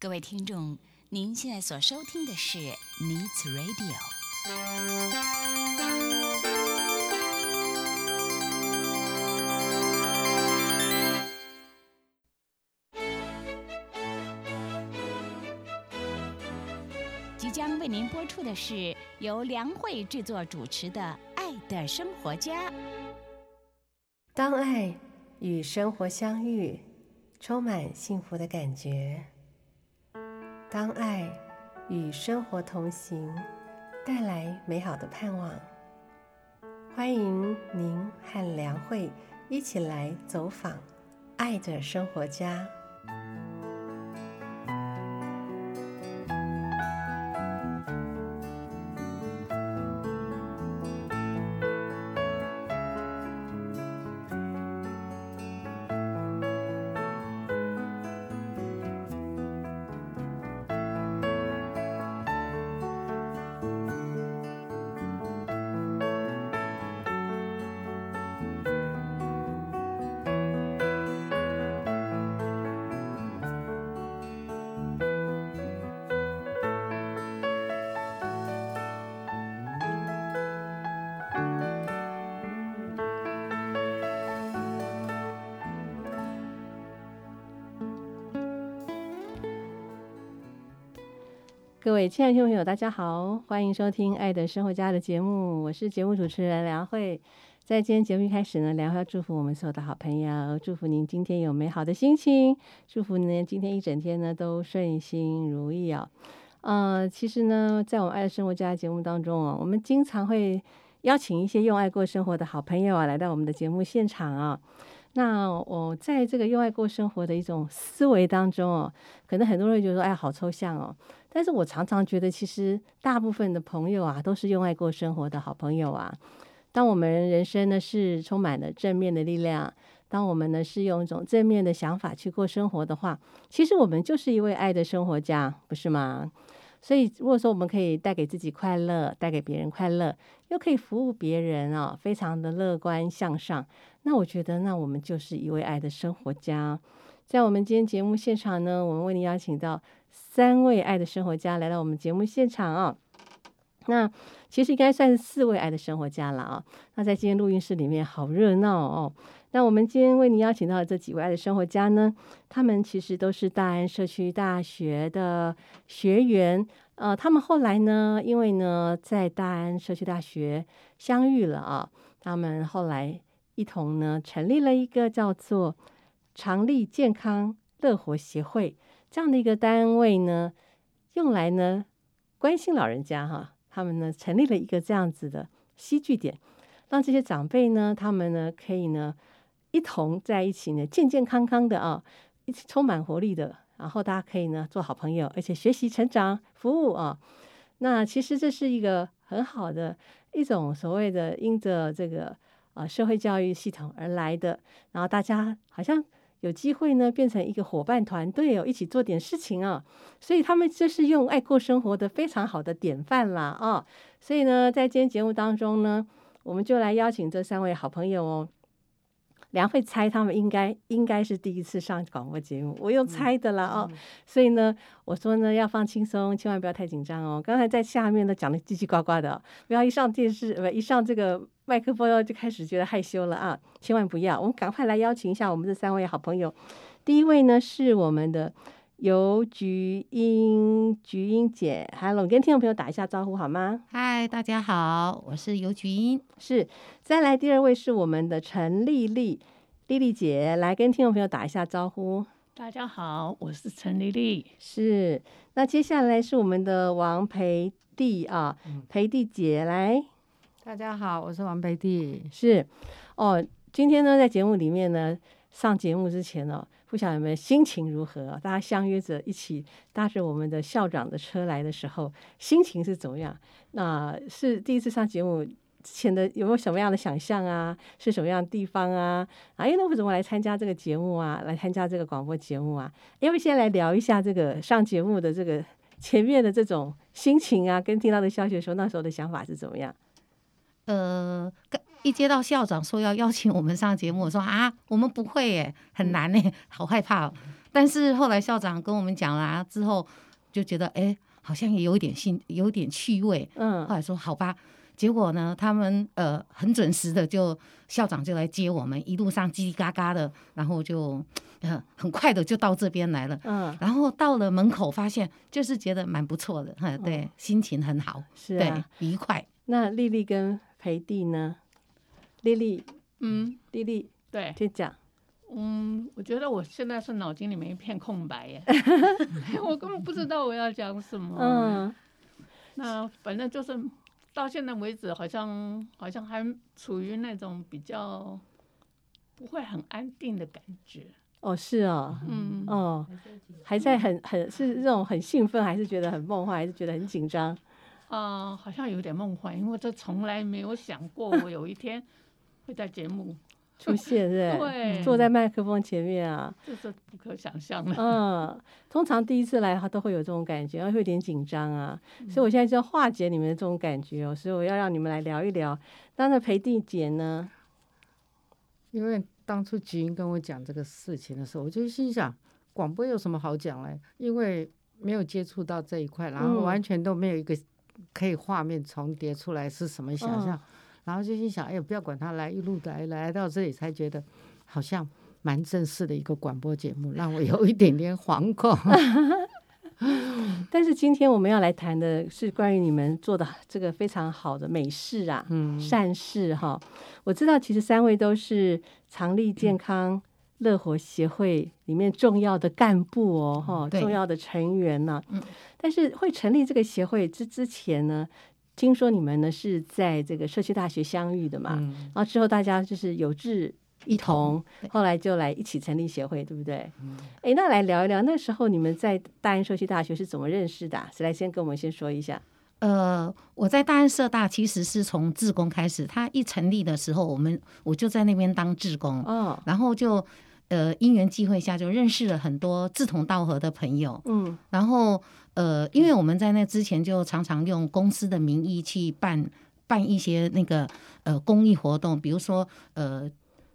各位听众，您现在所收听的是 Needs Radio。即将为您播出的是由梁慧制作主持的《爱的生活家》。当爱与生活相遇，充满幸福的感觉；当爱与生活同行，带来美好的盼望。欢迎您和梁慧一起来走访爱的生活家。各位亲爱的听众朋友，大家好，欢迎收听《爱的生活家》的节目，我是节目主持人梁慧。在今天节目一开始呢，梁慧要祝福我们所有的好朋友，祝福您今天有美好的心情，祝福您今天一整天呢都顺心如意啊。呃，其实呢，在我们《爱的生活家》节目当中啊，我们经常会邀请一些用爱过生活的好朋友啊，来到我们的节目现场啊。那我在这个用爱过生活的一种思维当中哦，可能很多人觉得说，哎，好抽象哦。但是我常常觉得，其实大部分的朋友啊，都是用爱过生活的好朋友啊。当我们人生呢是充满了正面的力量，当我们呢是用一种正面的想法去过生活的话，其实我们就是一位爱的生活家，不是吗？所以如果说我们可以带给自己快乐，带给别人快乐，又可以服务别人啊，非常的乐观向上，那我觉得，那我们就是一位爱的生活家。在我们今天节目现场呢，我们为您邀请到三位爱的生活家来到我们节目现场啊。那其实应该算是四位爱的生活家了啊。那在今天录音室里面好热闹哦。那我们今天为您邀请到的这几位爱的生活家呢，他们其实都是大安社区大学的学员。呃，他们后来呢，因为呢在大安社区大学相遇了啊，他们后来一同呢成立了一个叫做。长立健康乐活协会这样的一个单位呢，用来呢关心老人家哈，他们呢成立了一个这样子的西据点，让这些长辈呢，他们呢可以呢一同在一起呢健健康康的啊，一起充满活力的，然后大家可以呢做好朋友，而且学习成长服务啊。那其实这是一个很好的一种所谓的因着这个啊社会教育系统而来的，然后大家好像。有机会呢，变成一个伙伴团队哦，一起做点事情啊，所以他们这是用爱过生活的非常好的典范啦啊！所以呢，在今天节目当中呢，我们就来邀请这三位好朋友哦。梁慧猜他们应该应该是第一次上广播节目，我用猜的啦哦。所以呢，我说呢要放轻松，千万不要太紧张哦。刚才在下面呢讲的叽叽呱呱的，不要一上电视不一上这个麦克风就开始觉得害羞了啊！千万不要，我们赶快来邀请一下我们这三位好朋友。第一位呢是我们的尤菊英，菊英姐，Hello，跟听众朋友打一下招呼好吗？嗨，大家好，我是尤菊英。是，再来第二位是我们的陈丽丽，丽丽姐，来跟听众朋友打一下招呼。大家好，我是陈丽丽。是，那接下来是我们的王培弟啊，培弟姐来。大家好，我是王培弟。是，哦，今天呢，在节目里面呢，上节目之前呢。不晓得你们心情如何？大家相约着一起搭着我们的校长的车来的时候，心情是怎么样？那是第一次上节目之前的有没有什么样的想象啊？是什么样的地方啊？哎，那为什么来参加这个节目啊？来参加这个广播节目啊？要不先来聊一下这个上节目的这个前面的这种心情啊？跟听到的消息的时候，那时候的想法是怎么样？呃。一接到校长说要邀请我们上节目，我说啊，我们不会耶，很难呢，好害怕。但是后来校长跟我们讲啦之后，就觉得哎，好像也有一点兴，有点趣味。嗯后来说好吧，结果呢，他们呃很准时的就校长就来接我们，一路上叽叽嘎嘎的，然后就呃很快的就到这边来了。嗯，然后到了门口，发现就是觉得蛮不错的，哈，对，心情很好，对是啊。，愉快。那丽丽跟培弟呢？丽丽，嗯，丽丽，对，先讲。嗯，我觉得我现在是脑筋里面一片空白耶，我根本不知道我要讲什么。嗯那反正就是到现在为止，好像好像还处于那种比较不会很安定的感觉。哦，是哦，嗯，哦，还在很很是这种很兴奋，还是觉得很梦幻，还是觉得很紧张？啊、好像有点梦幻，因为这从来没有想过我有一天会在节目。出现对。坐在麦克风前面啊，这是不可想象的。嗯，通常第一次来他都会有这种感觉，然后会有点紧张啊，所以我现在就要化解你们的这种感觉哦，所以我要让你们来聊一聊。那那裴弟姐呢？因为当初菊英跟我讲这个事情的时候，我就心想，广播有什么好讲嘞？因为没有接触到这一块，然后嗯。完全都没有一个可以画面重叠出来是什么想象，嗯然后就心想，哎呀，不要管他来，一路来来到这里才觉得好像蛮正式的一个广播节目，让我有一点点惶恐。但是今天我们要来谈的是关于你们做的这个非常好的美事啊，嗯，善事哈。我知道其实三位都是长立健康乐活协会里面重要的干部哦，哈，对。重要的成员呢、嗯。但是会成立这个协会之之前呢，听说你们呢是在这个社区大学相遇的嘛，嗯。然后之后大家就是有志一同，后来就来一起成立协会，对不对？嗯。哎，那来聊一聊那时候你们在大安社区大学是怎么认识的啊、谁来先跟我们先说一下？呃，我在大安社大其实是从志工开始，他一成立的时候，我们我就在那边当志工，哦，然后就呃因缘际会下就认识了很多志同道合的朋友，嗯。然后呃，因为我们在那之前就常常用公司的名义去办办一些那个呃公益活动，比如说呃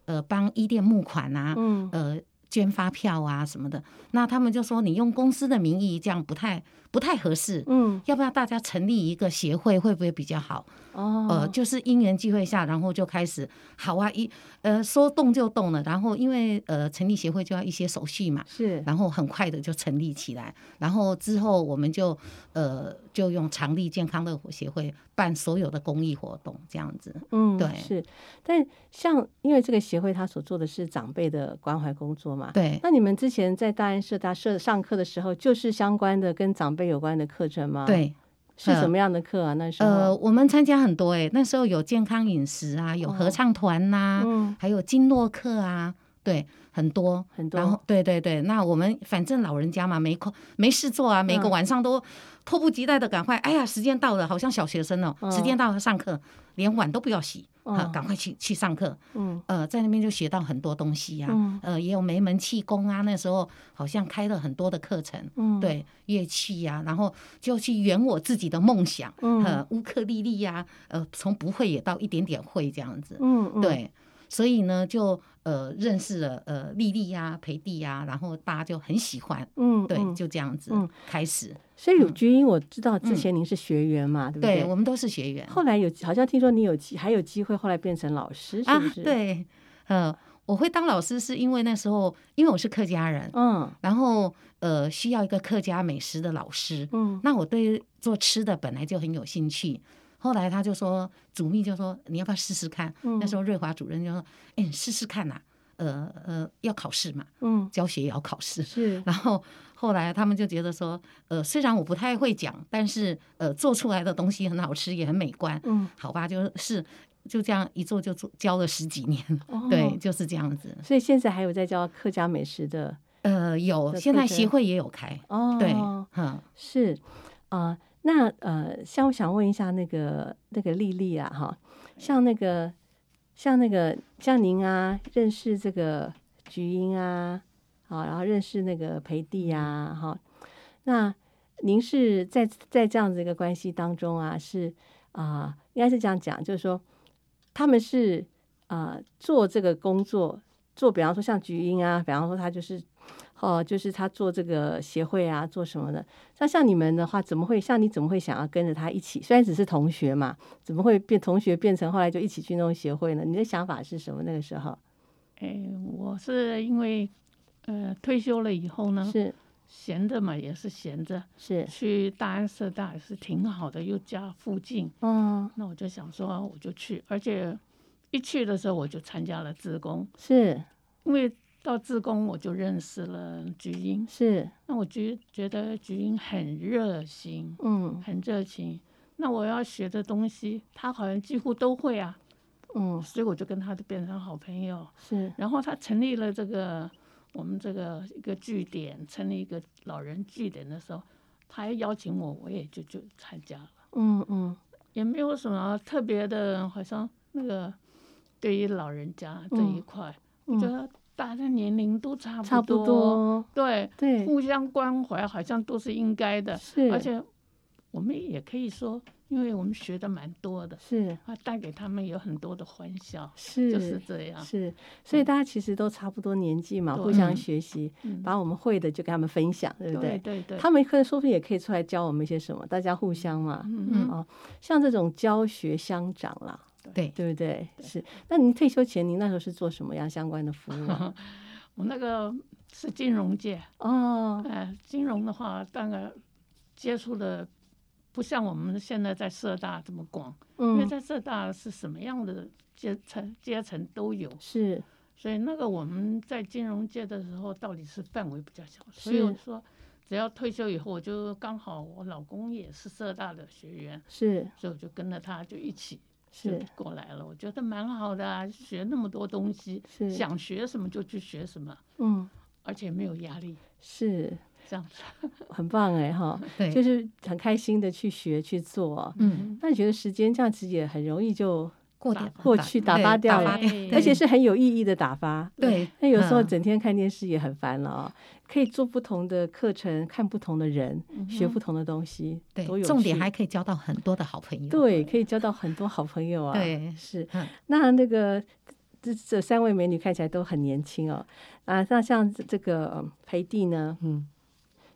呃帮一店募款啊，嗯。呃捐发票啊什么的。那他们就说你用公司的名义这样不太不太合适，嗯，要不要大家成立一个协会会不会比较好？哦，呃，就是因缘际会下，然后就开始好啊，一呃说动就动了。然后因为呃成立协会就要一些手续嘛，是，然后很快的就成立起来。然后之后我们就呃就用长立健康乐活协会办所有的公益活动，这样子。嗯，对是。但像因为这个协会他所做的是长辈的关怀工作嘛，对，那你们之前在大安社大社上课的时候，就是相关的跟长辈有关的课程吗？，对，是什么样的课啊？那时候，呃，我们参加很多诶、那时候有健康饮食啊，有合唱团呐、嗯，还有经络课啊，对，很多。很多，然后，对对对，那我们反正老人家嘛，没空没事做啊，每个嗯晚上都迫不及待的赶快，哎呀，时间到了，好像小学生哦，嗯。时间到了上课，连碗都不要洗，啊嗯，赶快去去上课。嗯。呃，在那边就学到很多东西呀、嗯。呃，也有梅门气功啊，那时候好像开了很多的课程，嗯，，对乐器呀、然后就去圆我自己的梦想，嗯。呃，乌克丽丽呀、呃，从不会也到一点点会这样子，嗯嗯，对，所以呢，就呃认识了呃丽丽呀、培弟呀，然后大家就很喜欢，嗯，对，嗯。就这样子嗯。开始，所以有军英，我知道之前您是学员嘛，对不对？对我们都是学员。后来有好像听说你有机还有机会后来变成老师，是啊不是？，对，呃，我会当老师是因为那时候因为我是客家人，嗯。然后呃需要一个客家美食的老师，嗯。那我对做吃的本来就很有兴趣。后来他就说，主秘就说你要不要试试看？嗯。那时候瑞华主任就说，哎，你试试看呐、呃呃，要考试嘛，嗯，教学也要考试。是，然后后来他们就觉得说，呃，虽然我不太会讲，但是呃，做出来的东西很好吃，也很美观。嗯，好吧，就是就这样一做就做教了十几年，哦。对，就是这样子。所以现在还有在教客家美食的呃，有现在协会也有开，哦，对，嗯，是啊、那呃，像我想问一下那个那个丽丽啊，哈，像那个像那个像您啊，认识这个菊英啊，啊，然后认识那个培弟啊，哈，那您是在在这样子一个关系当中啊，是啊、应该是这样讲，就是说他们是啊、做这个工作，做比方说像菊英啊，比方说他就是哦，就是他做这个协会啊，做什么的。那像你们的话，怎么会像你怎么会想要跟着他一起？虽然只是同学嘛，怎么会变同学变成后来就一起去弄协会呢？你的想法是什么？那个时候哎，我是因为呃退休了以后呢，是闲着嘛，也是闲着，是，去大安社大也是挺好的，又家附近，嗯，那我就想说我就去，而且一去的时候我就参加了职工，是因为到自贡我就认识了菊英，是，那我觉觉得菊英很热心，嗯。很热情。那我要学的东西，他好像几乎都会啊，嗯。所以我就跟他就变成好朋友。是，然后他成立了这个我们这个一个据点，成立一个老人据点的时候，他还邀请我，我也就就参加了，嗯嗯。也没有什么特别的，好像那个对于老人家这一嗯。块，我觉嗯，得大家年龄都差不差不多，对，对，互相关怀好像都是应该的，是，而且我们也可以说，因为我们学的蛮多的，是啊，带给他们有很多的欢笑，是就是这样。是，所以大家其实都差不多年纪嘛，互相嗯学习，嗯，把我们会的就跟他们分享，对不对对对，他们可能说不定也可以出来教我们一些什么，大家互相嘛。嗯嗯哦，像这种教学相长啦，对，对。不对？是。那您退休前，您那时候是做什么样相关的服务？啊？我那个是金融界，哦，哎，金融的话，当然接触的不像我们现在在社大这么广，因为嗯，在社大是什么样的阶层阶层都有，是。所以那个我们在金融界的时候，到底是范围比较小，所以我说，只要退休以后，我就刚好我老公也是社大的学员，是。所以我就跟着他就一起就是过来了。我觉得蛮好的啊，学那么多东西，是，想学什么就去学什么，嗯，而且没有压力，是这样子。很棒哎哈，对，就是很开心的去学去做哦。嗯，那你觉得时间这样子也很容易就过掉过去打发掉了而且是很有意义的打发。对，那有时候嗯整天看电视也很烦了啊、可以做不同的课程，看不同的人，学不同的东西，对多有，重点还可以交到很多的好朋友。对，可以交到很多好朋友啊。对是嗯。那那个这这三位美女看起来都很年轻哦。啊，那像这这个呃培弟呢，嗯，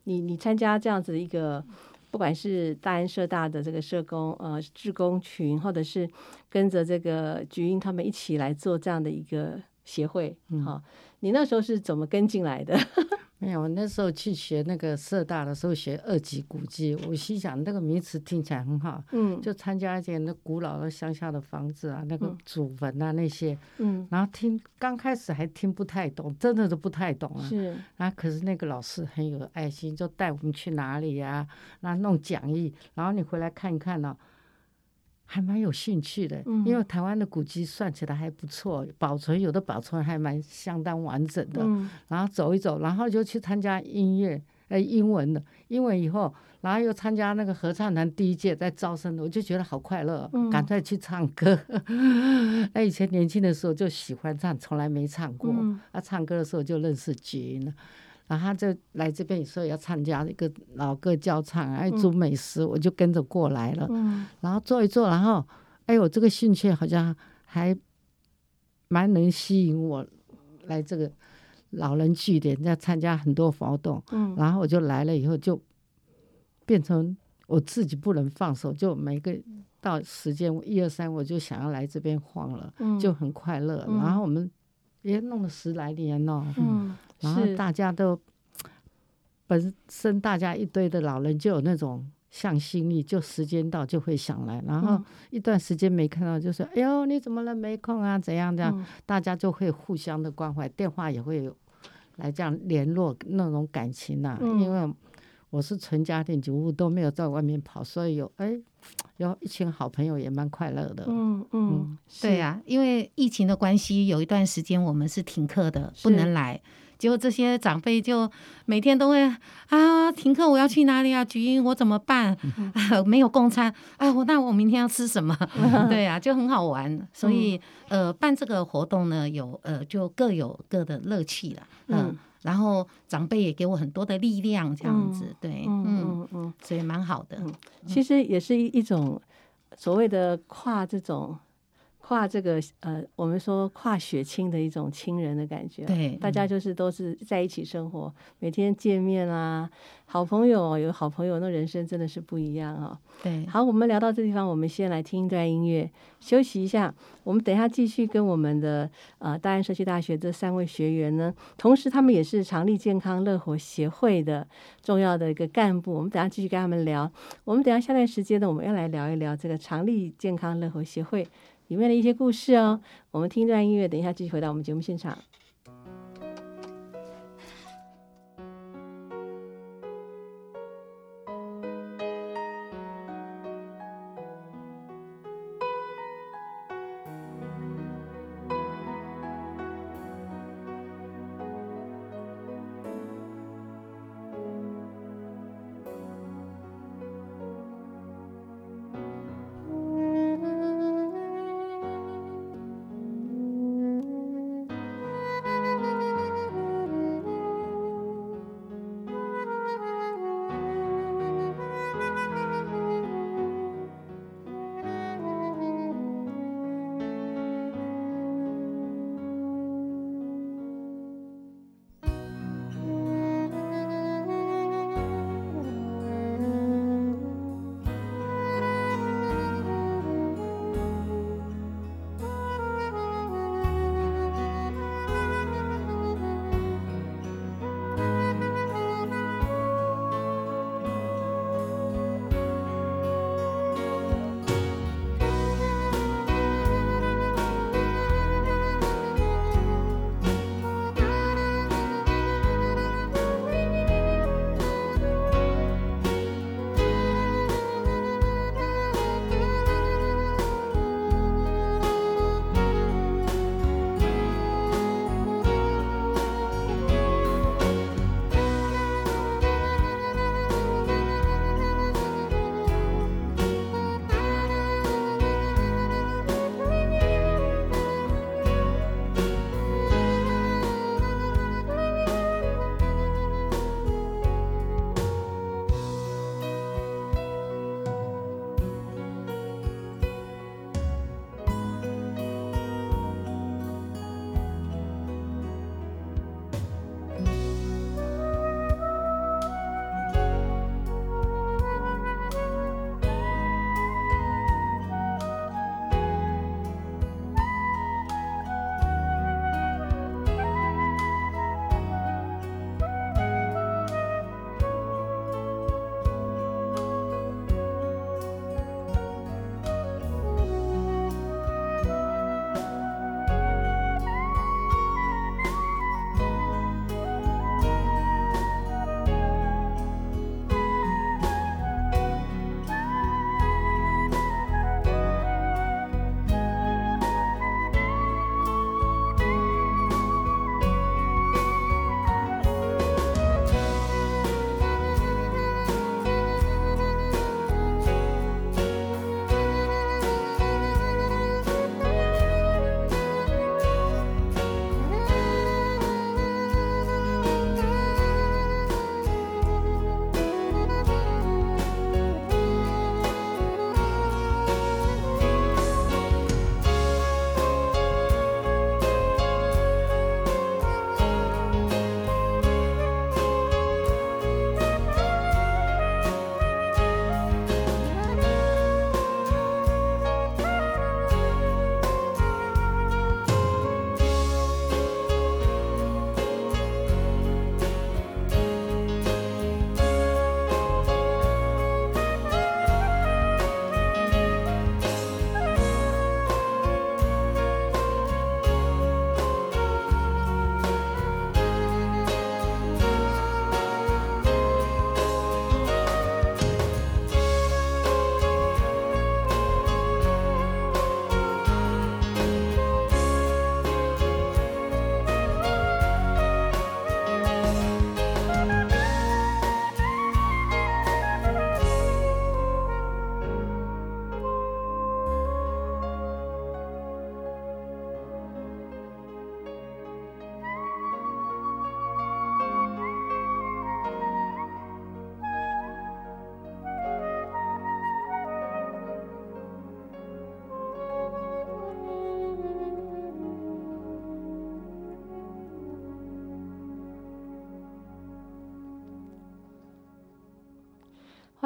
你你参加这样子的一个，不管是大安社大的这个社工呃志工群，或者是跟着这个菊英他们一起来做这样的一个协会，嗯好、你那时候是怎么跟进来的？没有，我那时候去学那个社大的时候学二级古迹，我心想那个名词听起来很好，嗯，就参加一些那古老的乡下的房子啊，那个嗯祖坟啊那些，嗯然后听刚开始还听不太懂，真的都不太懂啊。是然后可是那个老师很有爱心，就带我们去哪里呀、然后弄讲义，然后你回来看一看呢、还蛮有兴趣的。嗯因为台湾的古迹算起来还不错，保存有的保存还蛮相当完整的。嗯然后走一走，然后就去参加音乐，呃，英文的，英文以后，然后又参加那个合唱团第一届在招生的，我就觉得好快乐赶快去唱歌。那以前年轻的时候就喜欢唱，从来没唱过。嗯啊，唱歌的时候就认识杰英了。然后他就来这边，说要参加一个老歌教唱，爱煮美食，我就跟着过来了。嗯。然后做一做，然后哎，我这个兴趣好像还蛮能吸引我来这个老人据点，要参加很多活动。嗯。然后我就来了以后，就变成我自己不能放手，就每个到时间一二三，我就想要来这边晃了，嗯。就很快乐。嗯。然后我们也弄了十来年哦，嗯然后大家都本身大家一堆的老人就有那种向心力，就时间到就会想来，然后嗯一段时间没看到，就说：“哎呦，你怎么了？没空啊？怎样这样？”嗯大家就会互相的关怀，电话也会有来这样联络那种感情呐、嗯因为我是纯家庭主妇，都没有在外面跑，所以有哎有一群好朋友也蛮快乐的。嗯嗯，对呀、因为疫情的关系，有一段时间我们是停课的，不能来。结果这些长辈就每天都会啊，停课我要去哪里啊？菊英我怎么办？啊，没有供餐啊，我那我明天要吃什么？对啊、就很好玩。所以呃，办这个活动呢，有呃就各有各的乐趣了。嗯，嗯然后长辈也给我很多的力量，这样子，对，嗯嗯，嗯嗯，所以蛮好的。其实也是一一种所谓的跨这种跨这个呃，我们说跨血亲的一种亲人的感觉。对大家就是都是在一起生活，每天见面啊，好朋友有好朋友，那人生真的是不一样啊、对，好，我们聊到这地方，我们先来听一段音乐，休息一下。我们等一下继续跟我们的呃大安社区大学这三位学员呢，同时他们也是长立健康乐活协会的重要的一个干部。我们等一下继续跟他们聊。我们等一下下段时间呢，我们要来聊一聊这个长立健康乐活协会里面的一些故事哦。我们听一段音乐，等一下继续回到我们节目现场。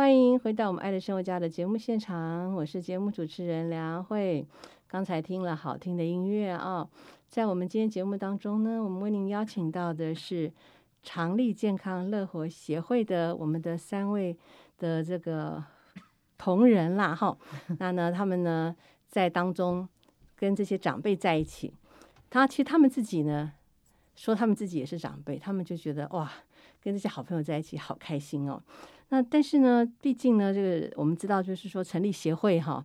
欢迎回到我们《爱的生活家》的节目现场，我是节目主持人梁慧。刚才听了好听的音乐啊，在我们今天节目当中呢，我们为您邀请到的是长立健康乐活协会的我们的三位的这个同仁啦，哈，那呢，他们呢在当中跟这些长辈在一起，他其实他们自己呢说他们自己也是长辈，他们就觉得哇，跟这些好朋友在一起好开心哦。那但是呢，毕竟呢，这个我们知道，就是说成立协会哈，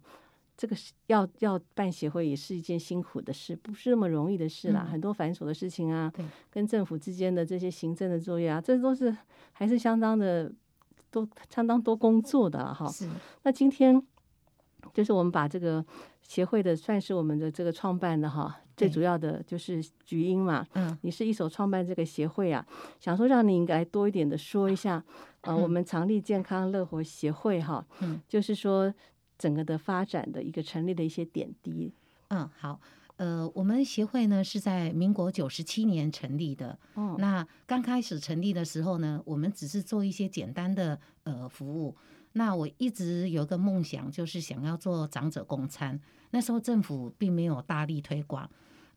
这个是要要办协会也是一件辛苦的事，不是那么容易的事啦，嗯很多繁琐的事情啊对，跟政府之间的这些行政的作业啊，这都是还是相当的多，相当多工作的哈。是那今天就是我们把这个协会的算是我们的这个创办的哈，最主要的就是菊英嘛，嗯你是一手创办这个协会啊，想说让您来多一点的说一下，呃，我们长立健康乐活协会哈，嗯，就是说整个的发展的一个成立的一些点滴，嗯好。呃，我们协会呢是在民国九十七年成立的。哦，那刚开始成立的时候呢，我们只是做一些简单的呃服务。那我一直有一个梦想，就是想要做长者共餐。那时候政府并没有大力推广，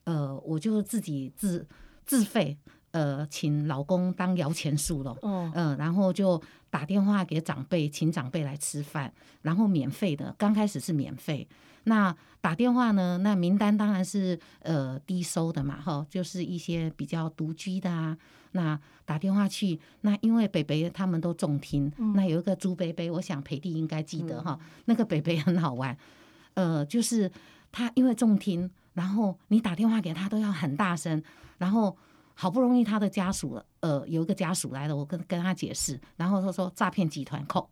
呃，我就自己自自费，呃，请老公当摇钱树了。哦，嗯，然后就打电话给长辈，请长辈来吃饭，然后免费的，刚开始是免费。那打电话呢，那名单当然是呃低收的嘛，哈，就是一些比较独居的啊。那打电话去，那因为北北他们都重听，那有一个朱贝贝，我想培弟应该记得哈，那个北北很好玩，呃，就是他因为重听，然后你打电话给他都要很大声，然后好不容易他的家属呃有一个家属来了，我跟跟他解释，然后他说诈骗集团扣，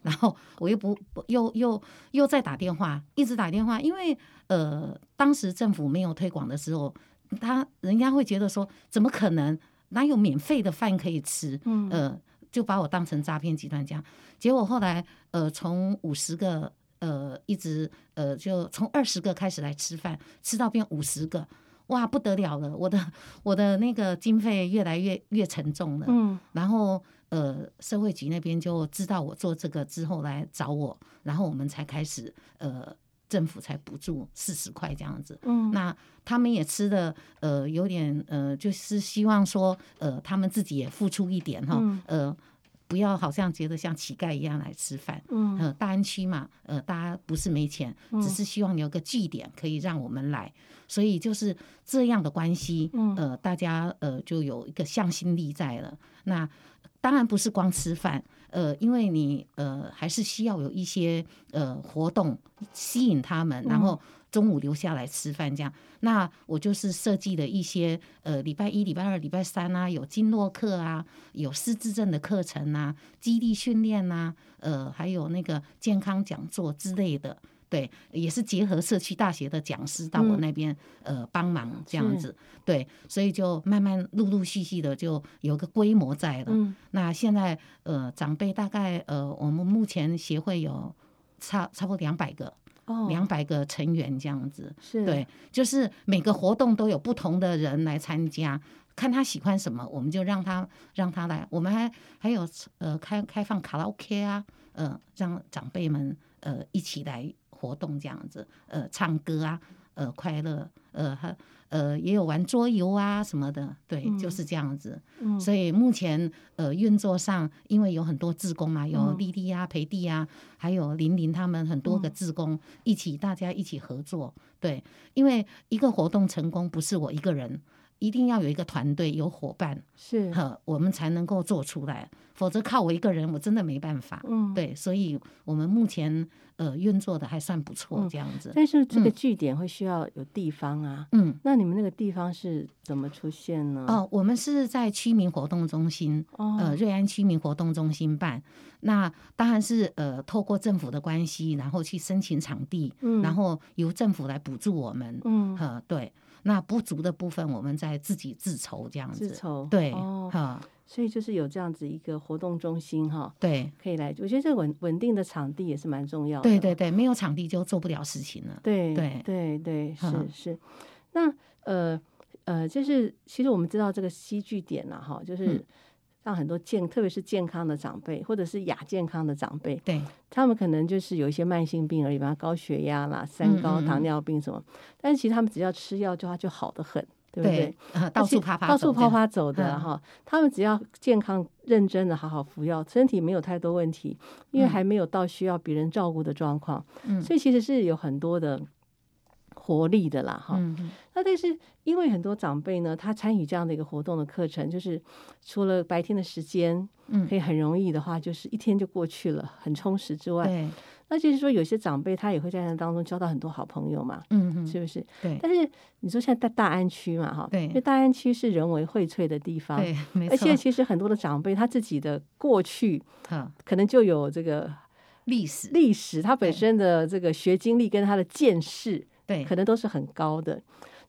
然后我又不不又又又在打电话，一直打电话，因为呃当时政府没有推广的时候，他人家会觉得说怎么可能哪有免费的饭可以吃，嗯呃就把我当成诈骗集团这样，结果后来呃从五十个。呃，一直呃，就从二十个开始来吃饭，吃到变五十个，哇，不得了了！我的我的那个经费越来越越沉重了。嗯然后呃，社会局那边就知道我做这个之后来找我，然后我们才开始呃，政府才补助四十块这样子。嗯，那他们也吃的呃有点呃，就是希望说呃，他们自己也付出一点哈，嗯呃。不要好像觉得像乞丐一样来吃饭，嗯。呃，大安区嘛，呃，大家不是没钱，只是希望有个据点可以让我们来，所以就是这样的关系，嗯。呃，大家呃就有一个向心力在了。那当然不是光吃饭，呃，因为你呃还是需要有一些呃活动吸引他们，然后中午留下来吃饭这样。那我就是设计了一些呃礼拜一、礼拜二、礼拜三啊，有经络课啊，有失智症的课程啊，基地训练啊，呃，还有那个健康讲座之类的。对，也是结合社区大学的讲师到我嗯那边、呃帮忙这样子，对，所以就慢慢陆陆续续的就有个规模在了。嗯那现在呃长辈大概呃我们目前协会有差差不多两百个，哦，两百个成员这样子。是，对，就是每个活动都有不同的人来参加，看他喜欢什么，我们就让他让他来。我们还还有呃开开放卡拉 OK 啊，呃让长辈们呃一起来活动这样子，呃唱歌啊，呃快乐，呃还呃也有玩桌游啊什么的，对，就是这样子。嗯所以目前呃运作上，因为有很多志工嘛，有嗯丽丽啊、培弟啊，还有玲玲他们很多个志工、一起，大家一起合作。对，因为一个活动成功不是我一个人，一定要有一个团队，有伙伴，是，呵，我们才能够做出来。否则靠我一个人，我真的没办法。嗯，对，所以我们目前呃运作的还算不错，嗯这样子。但是这个嗯据点会需要有地方啊，嗯，那你们那个地方是怎么出现呢？哦，我们是在区民活动中心，哦，呃，瑞安区民活动中心办。那当然是呃，透过政府的关系，然后去申请场地，嗯然后由政府来补助我们。嗯，呃，对，那不足的部分我们再自己自筹这样子。自筹，对，哦，哈、所以就是有这样子一个活动中心哈，对，可以来，我觉得这个稳稳定的场地也是蛮重要的。对对对，没有场地就做不了事情了。对对对对，是嗯是。那呃呃，就是其实我们知道这个戏剧点呐，哈，就是嗯让很多健，特别是健康的长辈或者是亚健康的长辈，对，他们可能就是有一些慢性病而已，比方高血压啦、三高、糖尿病什么，但是其实他们只要吃药就他就好的很，对不对？到处啪啪到处啪啪走的嗯。哈，他们只要健康、认真的好好服药，身体没有太多问题，因为嗯。还没有到需要别人照顾的状况，嗯。所以其实是有很多的活力的啦哈。嗯嗯。那但是因为很多长辈呢，他参与这样的一个活动的课程，就是除了白天的时间嗯。可以很容易的话，就是一天就过去了，很充实之外，对，那就是说有些长辈他也会在那当中交到很多好朋友嘛，嗯嗯。是不是？对。但是你说现在在大安区嘛，哈，对。因为大安区是人为荟萃的地方，对，没错。而且，其实很多的长辈他自己的过去哈。可能就有这个历史。历史，他本身的这个学经历跟他的见识，对，可能都是很高的。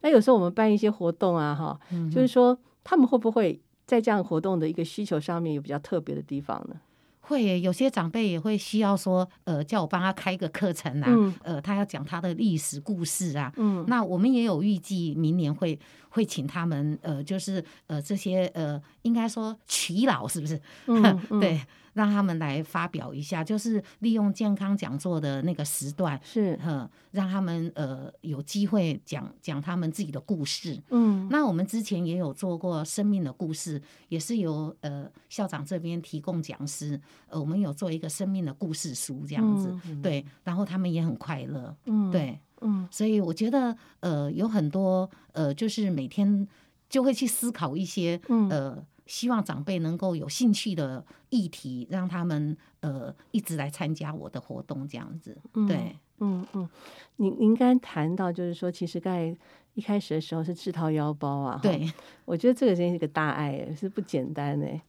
那有时候我们办一些活动啊，哈，嗯就是说他们会不会在这样活动的一个需求上面有比较特别的地方呢？会耶有些长辈也会需要说，呃，叫我帮他开个课程啊，嗯呃，他要讲他的历史故事啊。嗯那我们也有预计明年会会请他们，呃，就是呃这些呃，应该说耆老是不是？嗯嗯 对，让他们来发表一下，就是利用健康讲座的那个时段，是。呃，让他们呃有机会讲讲他们自己的故事。嗯。那我们之前也有做过生命的故事，也是由呃校长这边提供讲师，呃，我们有做一个生命的故事书这样子，对，然后他们也很快乐，嗯。对，嗯。所以我觉得呃有很多呃就是每天就会去思考一些嗯。呃希望长辈能够有兴趣的议题，让他们呃一直来参加我的活动这样子，嗯对，嗯嗯，您您刚谈到就是说，其实刚才一开始的时候是自掏腰包啊，对，我觉得这个真是个大爱，是不简单哎，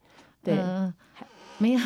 对，呃，没有，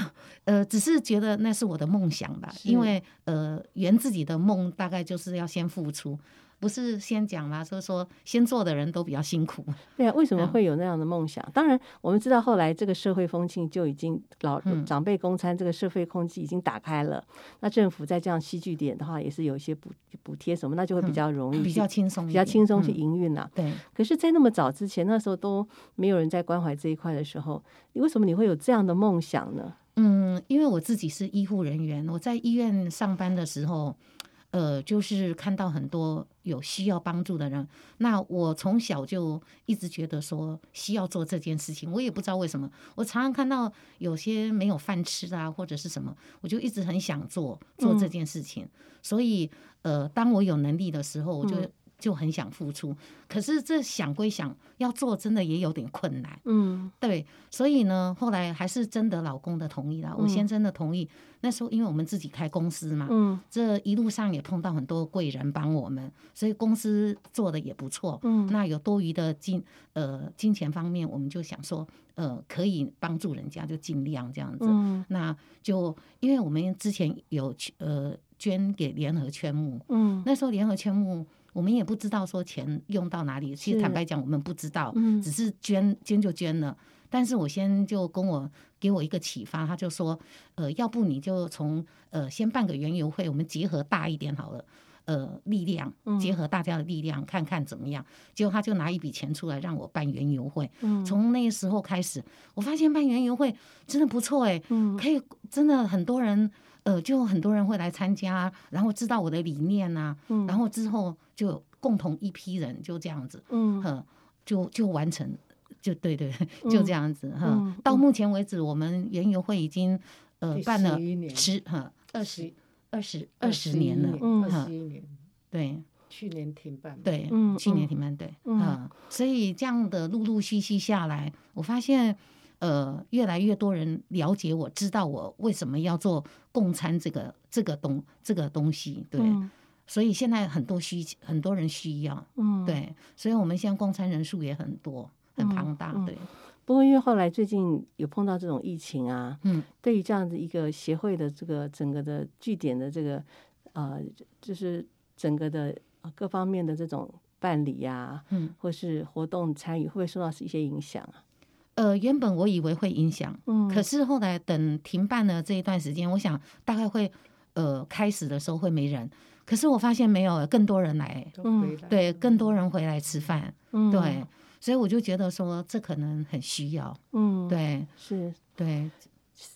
呃，只是觉得那是我的梦想吧，因为呃，圆自己的梦大概就是要先付出，不是先讲啦，就是说先做的人都比较辛苦，对啊，为什么嗯会有那样的梦想？当然，我们知道后来这个社会风气就已经老嗯长辈公餐这个社会空气已经打开了。那政府在这样戏剧点的话，也是有一些补补贴什么，那就会比较容易、嗯比较轻松比，较轻松去嗯营运呐。对，可是，在那么早之前，那时候都没有人在关怀这一块的时候，你为什么你会有这样的梦想呢？嗯，因为我自己是医护人员，我在医院上班的时候，呃，就是看到很多有需要帮助的人。那我从小就一直觉得说需要做这件事情，我也不知道为什么。我常常看到有些没有饭吃啊，或者是什么，我就一直很想做做这件事情。所以，呃，当我有能力的时候，我就、嗯就很想付出。可是这想归想，要做真的也有点困难。嗯对，所以呢，后来还是征得老公的同意啦，我嗯先生的同意。那时候因为我们自己开公司嘛，嗯这一路上也碰到很多贵人帮我们，所以公司做的也不错。嗯那有多余的金呃金钱方面，我们就想说，呃，可以帮助人家，就尽量这样子。嗯那就因为我们之前有呃捐给联合圈募，嗯那时候联合圈募。我们也不知道说钱用到哪里，其实坦白讲，我们不知道，嗯只是捐捐就捐了。但是我先就跟我给我一个启发，他就说，呃，要不你就从呃先办个园游会，我们结合大一点好了，呃，力量嗯结合大家的力量，看看怎么样。结果他就拿一笔钱出来让我办园游会。嗯从那时候开始，我发现办园游会真的不错哎，嗯可以真的很多人。呃，就很多人会来参加，然后知道我的理念呐、嗯。然后之后就共同一批人就这样子，嗯。哼，就就完成，就对对，就这样子哈、嗯。到目前为止，我们园游会已经呃办了11年。十哈二十十二十二十年了，嗯二十一年，对。去年停办。，对，嗯去年嗯。停办对，嗯。嗯，所以这样的陆陆续续下来，我发现。呃，越来越多人了解我，知道我为什么要做共餐这个这个东这个东西，对，嗯。所以现在很多需很多人需要，嗯，对，所以我们现在共餐人数也很多，很嗯庞大，嗯对，不过因为后来最近有碰到这种疫情啊，嗯，对于这样的一个协会的这个整个的据点的这个呃，就是整个的呃各方面的这种办理呀、嗯，或是活动参与，会不会受到一些影响啊？呃，原本我以为会影响，嗯可是后来等停办了这一段时间，我想大概会呃开始的时候会没人，可是我发现没有，更多人来，嗯。对，更多人回来吃饭，嗯对，所以我就觉得说这可能很需要，嗯，，对是对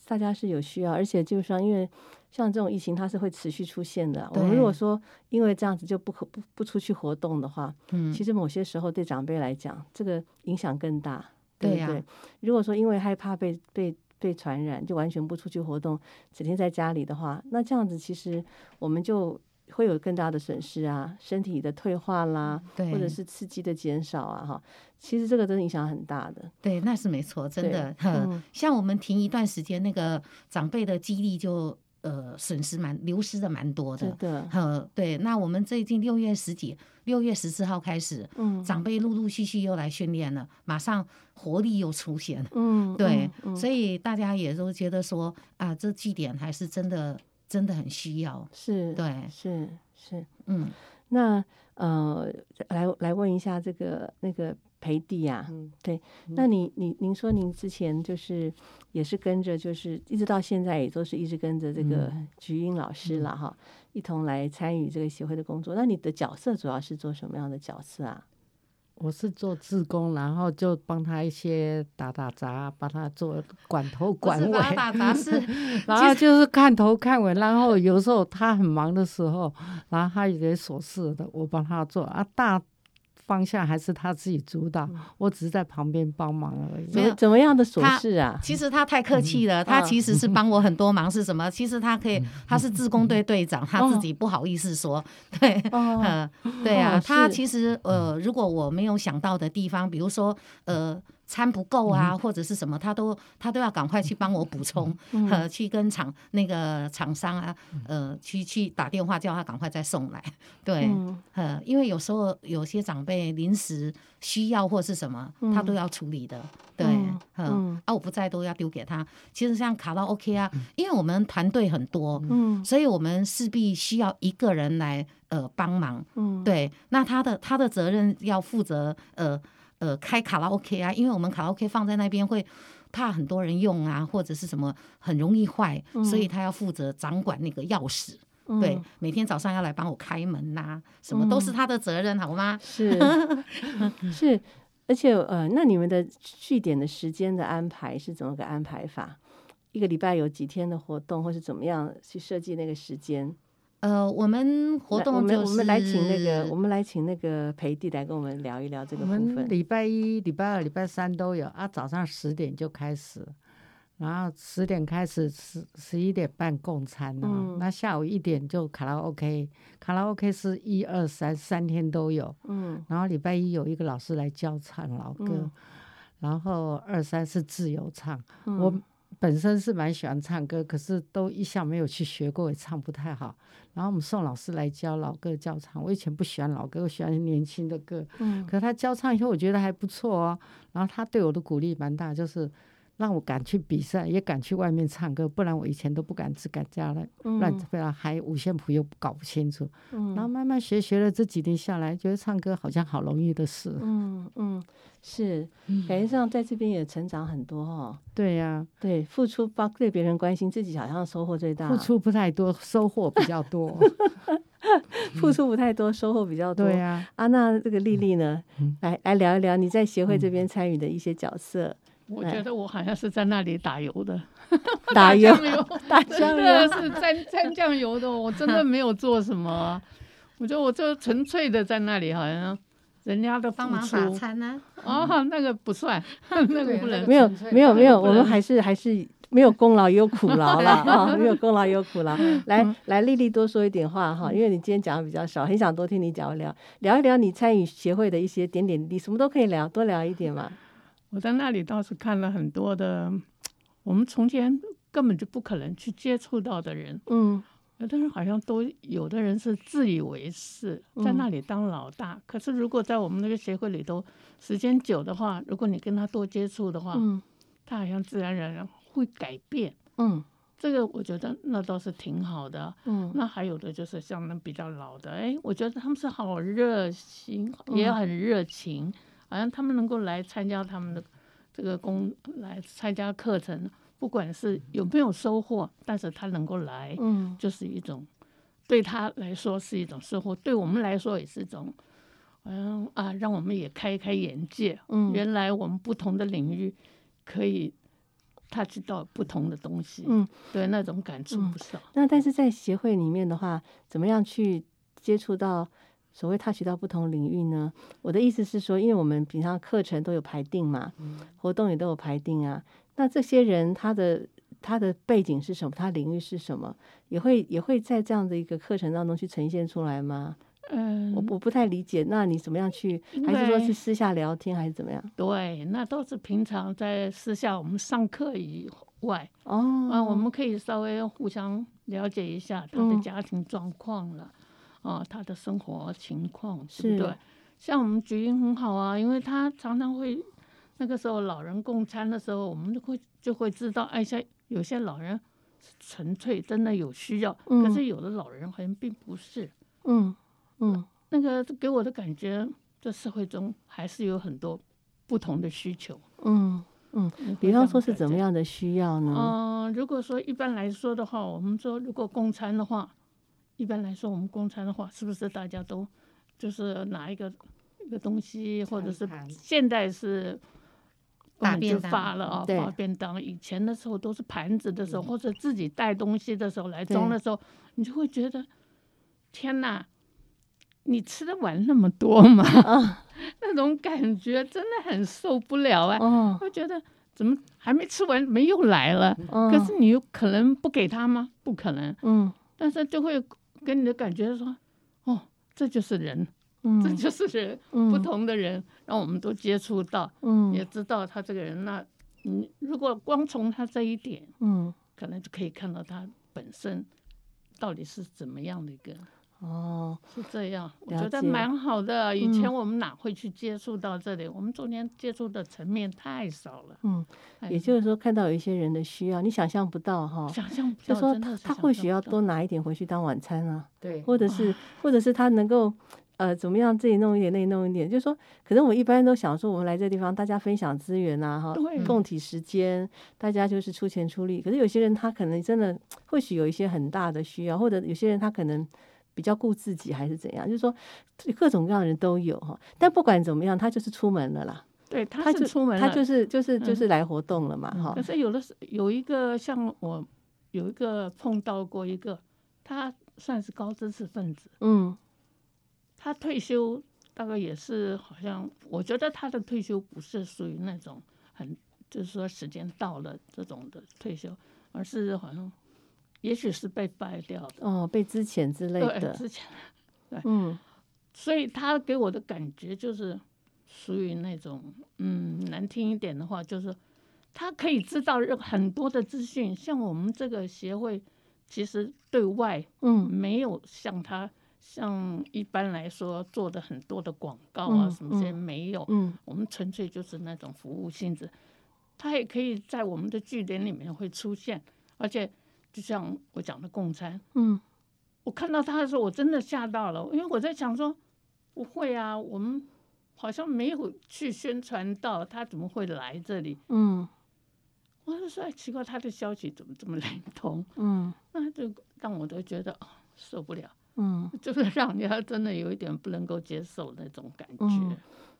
大家是有需要，而且就是说，因为像这种疫情，它是会持续出现的。我对们如果说因为这样子就不可不不出去活动的话，嗯其实某些时候对长辈来讲，这个影响更大，对对呀不对？如果说因为害怕被被被传染，就完全不出去活动，整天在家里的话，那这样子其实我们就会有更大的损失啊，身体的退化啦，或者是刺激的减少啊，哈，其实这个真的影响很大的。对，那是没错，真的。嗯像我们停一段时间，那个长辈的记忆力就呃损失蛮流失的蛮多的。真的，呃，对，那我们最近六月十几，六月十四号开始，嗯长辈陆陆续续又来训练了，马上活力又出现了。嗯，对，嗯所以大家也都觉得说啊，这据点还是真的真的很需要。是，对，是是。嗯，那呃，来来问一下这个那个培弟啊，嗯。对，那你你您说您之前就是也是跟着，就是一直到现在也都是一直跟着这个嗯。菊英老师了哈，一同来参与这个协会的工作。那你的角色主要是做什么样的角色啊？我是做志工，然后就帮他一些打打杂，帮他做管头管尾，不是把打杂 是然后就是看头看尾，然后有时候他很忙的时候，然后他有点琐事的，我帮他做。啊，大方向还是他自己主导，我只是在旁边帮忙而已。没有怎么样的琐他事啊？其实他太客气了，他嗯其实是帮我很多忙，是什么？其实他可以，他是自工队队长，他自哦己不好意思说，对，哦，呃，对啊，哦他其实呃，如果我没有想到的地方，比如说呃。餐不够啊，或者是什么，他都他都要赶快去帮我补充，呃，去跟厂那个厂商啊，呃，去去打电话叫他赶快再送来，对，嗯。呃，因为有时候有些长辈临时需要或是什么，他都要处理的，对，嗯啊，我不在都要丢给他。其实像卡拉 OK 啊，因为我们团队很多，嗯。所以我们势必需要一个人来呃帮忙，嗯，对，那他的他的责任要负责呃呃开卡拉 OK 啊，因为我们卡拉 OK 放在那边会。怕很多人用啊，或者是什么很容易坏，所以他要负责掌管那个钥匙。嗯对，每天早上要来帮我开门呐、什么都是他的责任，好吗？是是，而且呃，那你们的据点的时间的安排是怎么个安排法？一个礼拜有几天的活动，或是怎么样去设计那个时间？呃，我们活动就是我们我们来请那个，我们来请那个培弟来跟我们聊一聊这个我部分。们礼拜一、礼拜二、礼拜三都有啊，早上十点就开始，然后十点开始，十十一点半共餐哦。嗯那下午一点就卡拉 OK，卡拉 OK 是一二三三天都有。嗯然后礼拜一有一个老师来教唱老歌，嗯然后二三是自由唱。嗯我本身是蛮喜欢唱歌，可是都一向没有去学过，也唱不太好。然后我们宋老师来教老歌教唱，我以前不喜欢老歌，我喜欢年轻的歌。嗯可他教唱以后，我觉得还不错哦。然后他对我的鼓励蛮大，就是让我敢去比赛，也敢去外面唱歌，不然我以前都不敢只敢家了，乱非常嗨，五线谱又搞不清楚。嗯然后慢慢学，学了这几年下来，觉得唱歌好像好容易的事。嗯嗯，是，感觉上在这边也成长很多哦。对呀、对，付出包对别人关心，自己好像收获最大。付出不太多，收获比较多。付出不太多，收获比较多。对呀、啊，那这个丽丽呢？嗯来来聊一聊你在协会这边参与的一些角色，我觉得我好像是在那里打油的，打油酱油，打真酱油的是沾沾酱油的，我真的没有做什么啊、我觉得我就纯粹的在那里，好像人家的付帮忙打餐呢、哦，那个不算，那个不能没有没有没有，我们还是还是没有功劳也有苦劳了啊，没有功劳也有苦劳。来来，丽丽多说一点话哈，因为你今天讲的比较少，很想多听你讲一聊，聊一聊你参与协会的一些点点滴滴，什么都可以聊，多聊一点嘛。我在那里倒是看了很多的，我们从前根本就不可能去接触到的人，嗯有的人好像都有的人是自以为是，在那里当老大。可是如果在我们那个协会里头时间久的话，如果你跟他多接触的话，嗯他好像自然而然会改变。嗯这个我觉得那倒是挺好的。嗯那还有的就是像那比较老的，哎，我觉得他们是好热心，也很热情，好像他们能够来参加他们的这个工，来参加课程，不管是有没有收获，但是他能够来，嗯就是一种对他来说是一种收获，对我们来说也是一种嗯啊，让我们也开开眼界。嗯原来我们不同的领域可以 touch 到不同的东西。嗯，对，那种感触嗯不少。那但是在协会里面的话，怎么样去接触到所谓 touch 到不同领域呢？我的意思是说，因为我们平常课程都有排定嘛，活动也都有排定啊。那这些人他的他的背景是什么？他领域是什么？也会也会在这样的一个课程当中去呈现出来吗？嗯，我我不太理解。那你怎么样去？还是说为是私下聊天，还是怎么样？对，那都是平常在私下我们上课以外哦，啊，我们可以稍微互相了解一下他的嗯家庭状况了，啊，他的生活情况，对是不对？像我们菊英很好啊，因为他常常会那个时候老人共餐的时候，我们就会就会知道，哎，像有些老人是纯粹真的有需要，嗯可是有的老人好像并不是。嗯嗯那个给我的感觉，这社会中还是有很多不同的需求。嗯嗯，比方说是怎么？样的需要呢？嗯、如果说一般来说的话，我们说如果共餐的话，一般来说我们共餐的话，是不是大家都就是拿一个一个东西，或者是现在是大便发了啊，对发便当。以前的时候都是盘子的时候，或者自己带东西的时候来装的时候，你就会觉得天哪！你吃得完那么多吗？那种感觉真的很受不了啊、哦，会觉得怎么还没吃完，没又来了？嗯可是你又可能不给他吗？不可能，嗯但是就会跟你的感觉说，哦，这就是人，嗯，这就是人，嗯不同的人，让我们都接触到，嗯也知道他这个人。那你如果光从他这一点，嗯可能就可以看到他本身到底是怎么样的一个。哦，是这样，我觉得蛮好的。以前嗯我们哪会去接触到这里？我们中间接触的层面太少了，嗯，也就是说看到有一些人的需要，你想象不到哈，想象不到，就说他他或许要多拿一点回去当晚餐啊，对，或者是或者是他能够呃怎么样自己弄一点那里弄一点，就是说可能我们一般都想说我们来这地方大家分享资源啊哈，对共体时间，大家就是出钱出力。可是有些人他可能真的 或许有一些很大的需要，或者有些人他可能。比较顾自己还是怎样，就是说各种各样的人都有哈，但不管怎么样，他就是出门了啦，对，他他就是出门了，他就是就是就嗯是来活动了嘛哈可，是有的是有一个像我有一个碰到过一个，他算是高知识分子，嗯。他退休大概也是好像，我觉得他的退休不是属于那种很就是说时间到了这种的退休，而是好像也许是被败掉的，哦，被之前之类对，的，之前，嗯。所以他给我的感觉就是属于那种嗯难听一点的话，就是他可以知道很多的资讯，像我们这个协会其实对外嗯。没有像他像一般来说做的很多的广告啊嗯什么这些嗯。没有，嗯。我们纯粹就是那种服务性质。他也可以在我们的据点里面会出现，而且就像我讲的共餐，嗯我看到他的时候，我真的吓到了，因为我在想说，不会啊，我们好像没有去宣传到他怎么会来这里。嗯我就说，哎，奇怪，他的消息怎么这么灵通？嗯那就让我都觉得啊受不了，嗯 就是让人家真的有一点不能够接受那种感觉。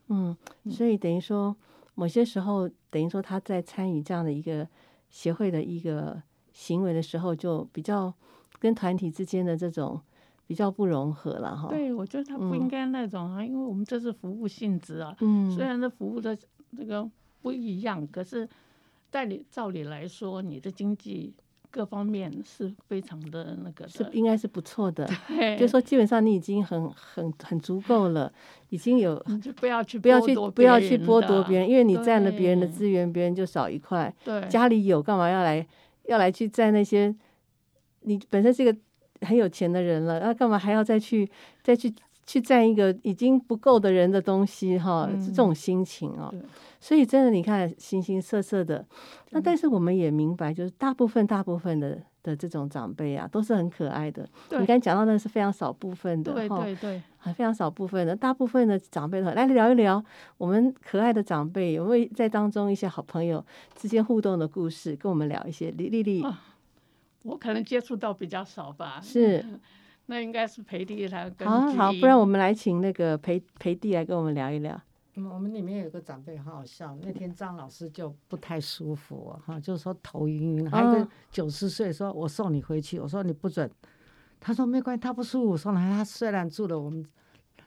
嗯嗯，所以等于说，某些时候等于说他在参与这样的一个协会的一个行为的时候，就比较跟团体之间的这种比较不融合了哈。，对，我觉得他不应该那种啊，因为我们这是服务性质啊，嗯虽然这服务的这个不一样，可是在理照理来说，你的经济各方面是非常的那个的，是应该是不错的。对就说基本上你已经很很很足够了，已经有你就不要去不要去不要去剥夺别人，因为你占了别人的资源，别人就少一块。对家里有干嘛要来要来去占那些？你本身是一个很有钱的人了，那干嘛还要再去再去去占一个已经不够的人的东西？哈，是这种心情哦。所以真的，你看形形色色的。那但是我们也明白，就是大部分大部分的的这种长辈啊，都是很可爱的。你刚才讲到那是非常少部分的，对对对，还非常少部分的，大部分的长辈的来聊一聊我们可爱的长辈有没有在当中一些好朋友之间互动的故事，跟我们聊一些。丽丽丽啊我可能接触到比较少吧。是那应该是培弟他跟好啊好，不然我们来请那个裴裴弟来跟我们聊一聊。嗯，我们里面有个长辈很好笑，那天张老师就不太舒服哈，就是说头晕晕，还有一嗯个九十岁说我送你回去，我说你不准，他说没关系，他不舒服，我说来，他虽然住了我们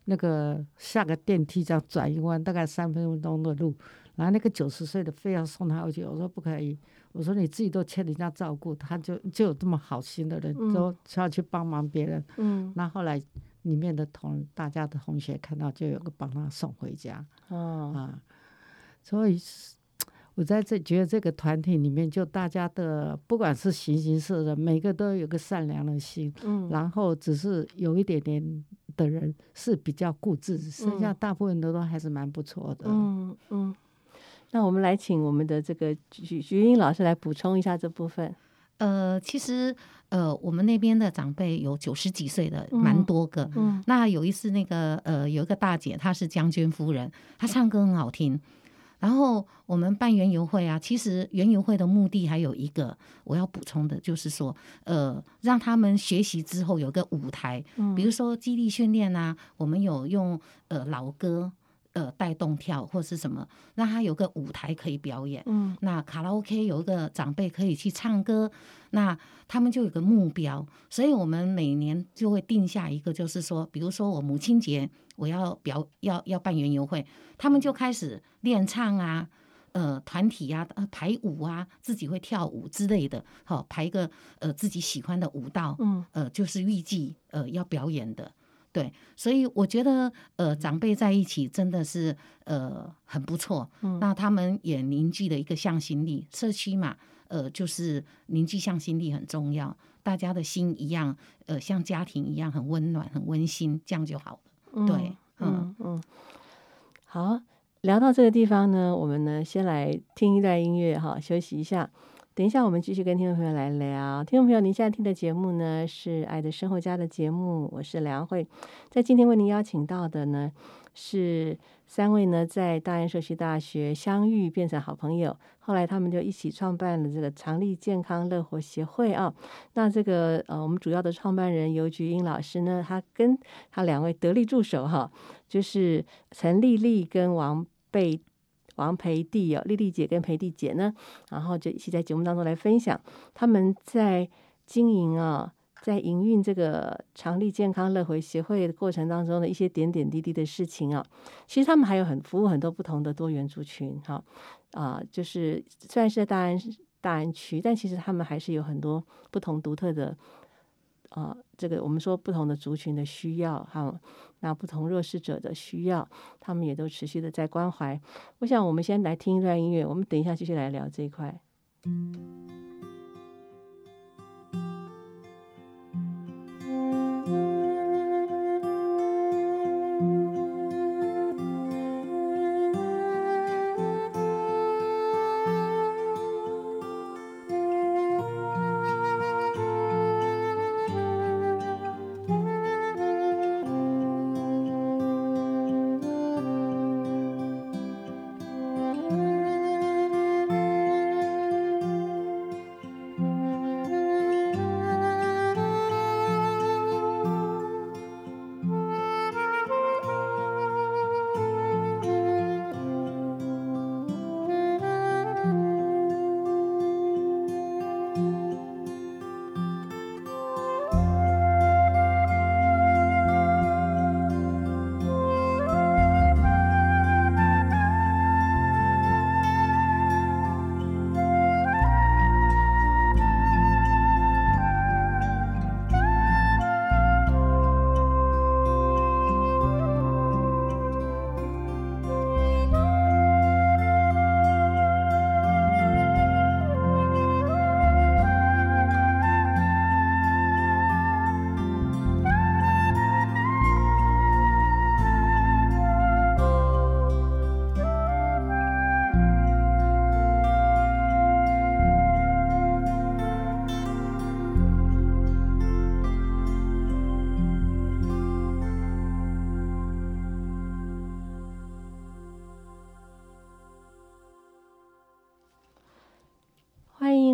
那个下个电梯这样转一弯，大概三分钟的路，然后那个九十岁的非要送他回去，我说不可以，我说你自己都欠人家照顾，他就就有这么好心的人，嗯。都要去帮忙别人，嗯，那后来里面的同大家的同学看到，就有个帮他送回家。哦，啊，所以我在这觉得这个团体里面，就大家的不管是形形色色的，每个都有个善良的心，嗯，然后只是有一点点的人是比较固执，剩下嗯。大部分的都还是蛮不错的。嗯嗯，那我们来请我们的这个徐徐英老师来补充一下这部分。呃，其实呃，我们那边的长辈有九十几岁的，蛮嗯多个。嗯那有一次，那个呃，有一个大姐，她是将军夫人，她唱歌很好听。然后我们办园游会啊，其实园游会的目的还有一个我要补充的，就是说，呃，让他们学习之后有个舞台，嗯比如说激励训练啊，我们有用呃老歌呃带动跳或是什么，让他有个舞台可以表演。嗯那卡拉 OK 有一个长辈可以去唱歌，那他们就有个目标，所以我们每年就会定下一个，就是说，比如说我母亲节我要表要要办园游会，他们就开始练唱啊。呃，团体啊，呃，排舞啊，自己会跳舞之类的，好、排一个呃自己喜欢的舞蹈，嗯呃，就是预计呃要表演的，对，所以我觉得呃长辈在一起真的是呃很不错，嗯那他们也凝聚了一个向心力，社区嘛，呃，就是凝聚向心力很重要，大家的心一样，呃，像家庭一样很温暖、很温馨，这样就好了。嗯对嗯嗯，好，聊到这个地方呢，我们呢先来听一段音乐哈，休息一下。等一下，我们继续跟听众朋友来聊。听众朋友，您现在听的节目呢是《爱的生活家》的节目，我是梁慧。在今天为您邀请到的呢是三位呢在大安社区大学相遇变成好朋友，后来他们就一起创办了这个长立健康乐活协会啊。那这个呃，我们主要的创办人尤菊英老师呢，他跟他两位得力助手哈，就是陈丽丽跟王贝。王培弟哦，丽丽姐跟培弟姐呢，然后就一起在节目当中来分享他们在经营啊，在营运这个长立健康乐回协会的过程当中的一些点点滴滴的事情啊。其实他们还有很服务很多不同的多元族群哈啊、就是虽然是在大安大安区，但其实他们还是有很多不同独特的啊、这个我们说不同的族群的需要哈，那不同弱势者的需要，他们也都持续的在关怀。我想我们先来听一段音乐，我们等一下继续来聊这一块。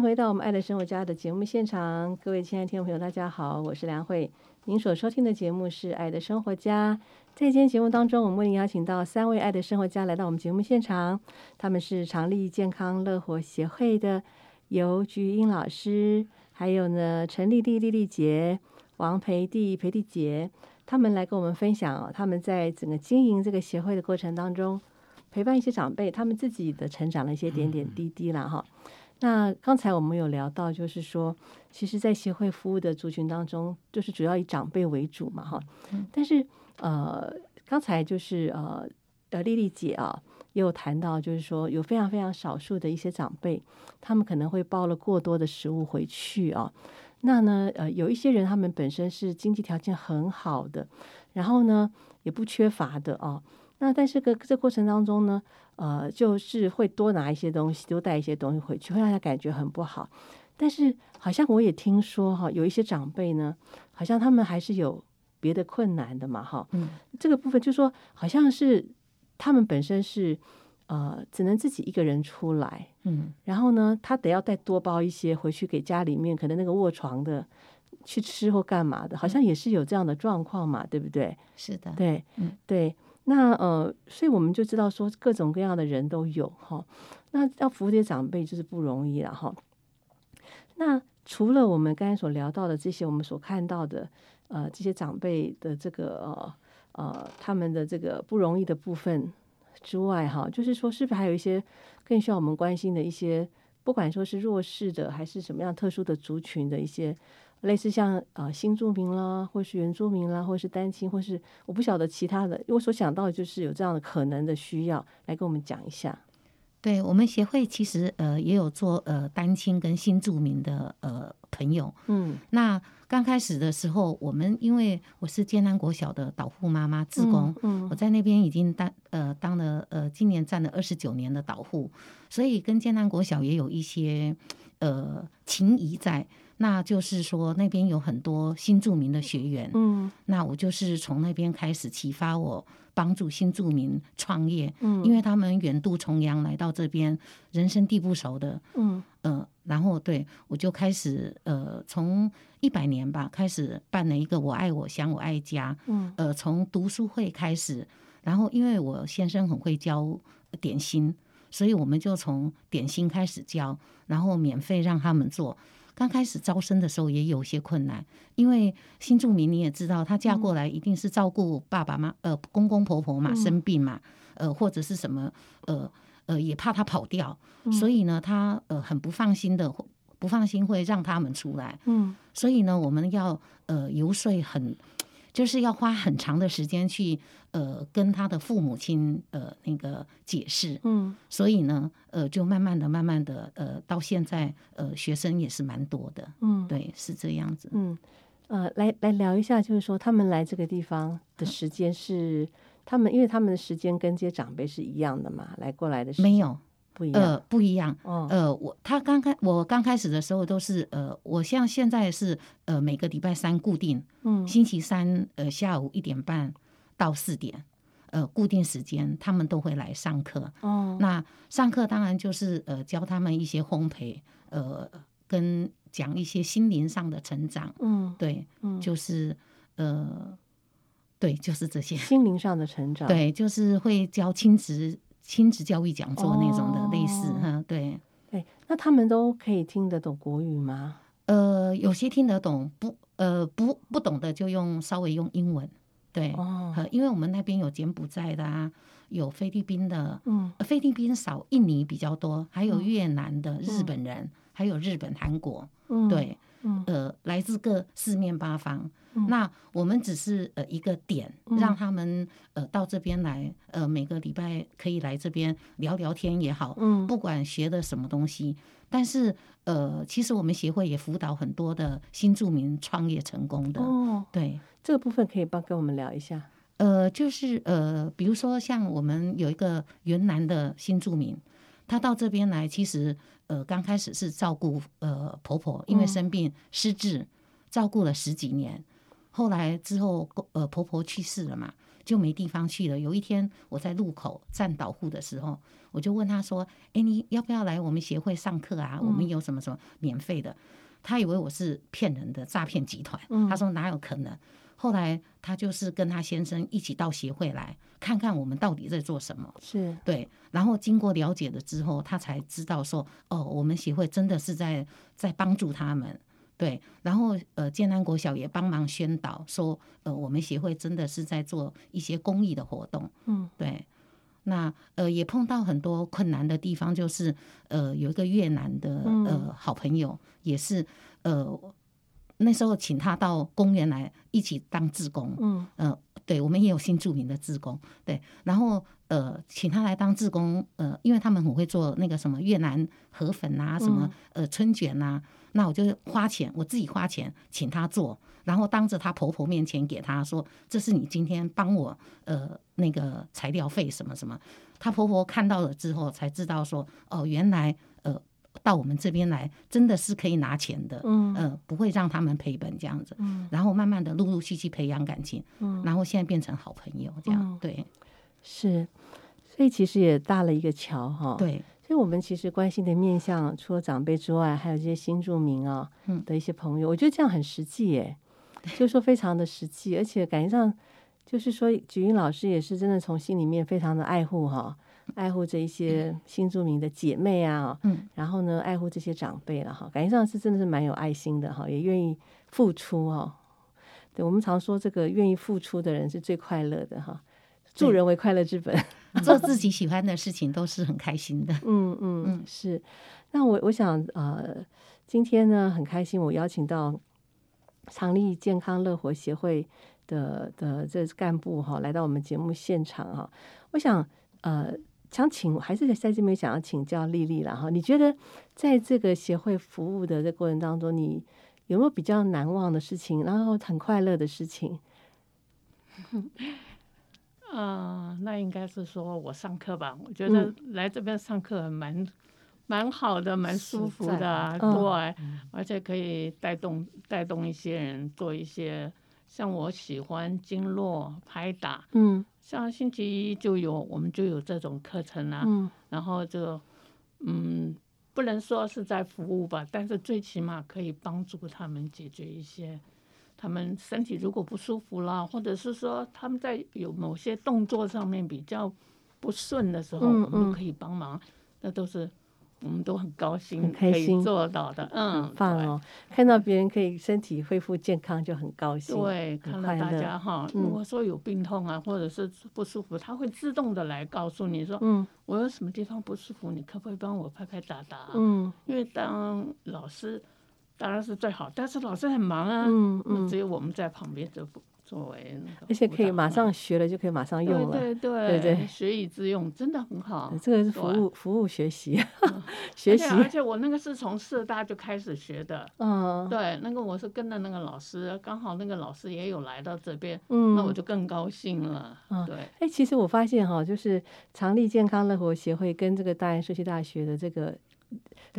回到我们爱的生活家的节目现场，各位亲爱的听众朋友，大家好，我是梁慧。您所收听的节目是《爱的生活家》。在今天节目当中，我们为您邀请到三位爱的生活家来到我们节目现场，他们是长立健康乐活协会的尤菊英老师，还有呢陈丽丽、丽丽姐、王培娣、培娣姐，他们来跟我们分享，他们在整个经营这个协会的过程当中，陪伴一些长辈，他们自己的成长的一些点点滴滴啦，哈。那刚才我们有聊到，就是说，其实，在协会服务的族群当中，就是主要以长辈为主嘛，哈。但是，呃，刚才就是呃，呃，丽丽姐啊，也有谈到，就是说，有非常非常少数的一些长辈，他们可能会包了过多的食物回去啊。那呢，呃，有一些人他们本身是经济条件很好的，然后呢，也不缺乏的啊。那但是个这过程当中呢，呃，就是会多拿一些东西，多带一些东西回去，会让他感觉很不好。但是好像我也听说哈，有一些长辈呢，好像他们还是有别的困难的嘛，哈。嗯。这个部分就说，好像是他们本身是呃，只能自己一个人出来，嗯。然后呢，他得要再多包一些回去给家里面，可能那个卧床的去吃或干嘛的，好像也是有这样的状况嘛，对不对？是的。对，嗯，对。那呃，所以我们就知道说各种各样的人都有哈。那要服务这些长辈就是不容易了哈。那除了我们刚才所聊到的这些，我们所看到的呃这些长辈的这个呃呃他们的这个不容易的部分之外哈，就是说是不是还有一些更需要我们关心的一些，不管说是弱势的还是什么样特殊的族群的一些。类似像呃新住民啦，或是原住民啦，或是单亲，或是我不晓得其他的，因为我所想到的就是有这样的可能的需要，来跟我们讲一下。对我们协会其实呃也有做呃单亲跟新住民的呃朋友，嗯，那刚开始的时候，我们因为我是艰南国小的导护妈妈自工，嗯，我在那边已经当呃当了呃今年占了二十九年的导护，所以跟艰南国小也有一些呃情谊在。那就是说，那边有很多新住民的学员，嗯，那我就是从那边开始启发我帮助新住民创业，嗯，因为他们远渡重洋来到这边，人生地不熟的，嗯，呃，然后对我就开始，呃，从一百年吧开始办了一个我爱我乡我爱家，嗯，呃，从读书会开始，然后因为我先生很会教点心，所以我们就从点心开始教，然后免费让他们做。刚开始招生的时候也有些困难，因为新住民你也知道，她嫁过来一定是照顾爸爸妈呃公公婆婆嘛生病嘛，呃或者是什么呃呃也怕他跑掉，所以呢她呃很不放心的不放心会让他们出来，嗯，所以呢我们要呃游说很。就是要花很长的时间去呃跟他的父母亲呃那个解释，嗯，所以呢呃就慢慢的慢慢的呃到现在呃学生也是蛮多的，嗯，对，是这样子，嗯呃来来聊一下，就是说他们来这个地方的时间是他们因为他们的时间跟这些长辈是一样的嘛，来过来的没有。呃，不一样。呃，我他刚开我刚开始的时候都是呃，我像现在是呃每个礼拜三固定，嗯，星期三呃下午一点半到四点，呃固定时间他们都会来上课。哦，那上课当然就是呃教他们一些烘焙，呃跟讲一些心灵上的成长。嗯，对，嗯，就是呃对，就是这些心灵上的成长。对，就是会教亲子。亲子教育讲座那种的类似哈，对，对，那他们都可以听得懂国语吗？呃，有些听得懂，不，呃，不不懂的就用稍微用英文，对，哦，因为我们那边有柬埔寨的啊，有菲律宾的，嗯，菲律宾少，印尼比较多，还有越南的日本人，还有日本、韩国，嗯，对，嗯，呃，来自各四面八方。那我们只是呃一个点，让他们呃到这边来，呃每个礼拜可以来这边聊聊天也好，嗯，不管学的什么东西，但是呃其实我们协会也辅导很多的新住民创业成功的哦，对。这个部分可以帮跟我们聊一下，呃就是呃比如说像我们有一个云南的新住民，他到这边来，其实呃刚开始是照顾呃婆婆，因为生病失智，照顾了十几年。后来之后，呃，婆婆去世了嘛，就没地方去了。有一天我在路口站导护的时候，我就问他说：“哎，你要不要来我们协会上课啊？我们有什么什么免费的？”他以为我是骗人的诈骗集团，他说哪有可能？后来他就是跟他先生一起到协会来看看我们到底在做什么。是对，然后经过了解了之后，他才知道说，哦，我们协会真的是在在帮助他们。对，然后呃，建安国小也帮忙宣导说，呃，我们协会真的是在做一些公益的活动。嗯，对。那呃，也碰到很多困难的地方，就是呃，有一个越南的呃好朋友，也是呃。那时候请他到公园来一起当志工，嗯，呃，对我们也有新著名的志工，对，然后呃，请他来当志工，呃，因为他们很会做那个什么越南河粉啊，什么呃春卷呐，那我就花钱，我自己花钱请他做，然后当着他婆婆面前给他说，这是你今天帮我呃那个材料费什么什么，他婆婆看到了之后才知道说，哦，原来呃。到我们这边来，真的是可以拿钱的，嗯，呃，不会让他们赔本这样子，嗯，然后慢慢的陆陆续续培养感情，嗯，然后现在变成好朋友这样，对，是，所以其实也搭了一个桥哈，对，所以我们其实关心的面向除了长辈之外，还有这些新住民啊，嗯。的一些朋友，我觉得这样很实际耶，就说非常的实际，而且感觉上就是说，菊英老师也是真的从心里面非常的爱护哈。爱护这一些新住民的姐妹啊，嗯，然后呢，爱护这些长辈了哈，感觉上是真的是蛮有爱心的哈，也愿意付出哈。对我们常说，这个愿意付出的人是最快乐的哈，助人为快乐之本，做自己喜欢的事情都是很开心的。嗯嗯嗯，是。那我我想呃，今天呢很开心，我邀请到长立健康乐活协会的的这干部哈来到我们节目现场哈，我想呃。想请还是在这边想要请教丽丽了哈？你觉得在这个协会服务的这过程当中，你有没有比较难忘的事情，然后很快乐的事情？嗯，那应该是说我上课吧。我觉得来这边上课蛮蛮好的，蛮舒服的，对，而且可以带动带动一些人做一些像我喜欢经络拍打，嗯。像星期一就有，我们就有这种课程啊。嗯。然后就，嗯，不能说是在服务吧，但是最起码可以帮助他们解决一些，他们身体如果不舒服啦，或者是说他们在有某些动作上面比较不顺的时候，我们可以帮忙。那都是。我们都很高兴，很开心做到的，嗯，棒哦！看到别人可以身体恢复健康，就很高兴。对，看到大家哈，如果说有病痛啊，或者是不舒服，他会自动的来告诉你说，嗯，我有什么地方不舒服，你可不可以帮我拍拍打打？嗯，因为当老师当然是最好，但是老师很忙啊，嗯嗯，只有我们在旁边就不。作为，而且可以马上学了，就可以马上用了，对对对，学以致用，真的很好。这个是服务服务学习，学习。而且我那个是从社大就开始学的，嗯，对，那个我是跟着那个老师，刚好那个老师也有来到这边，嗯，那我就更高兴了。嗯，对。哎，其实我发现哈，就是长立健康乐活协会跟这个大安社区大学的这个。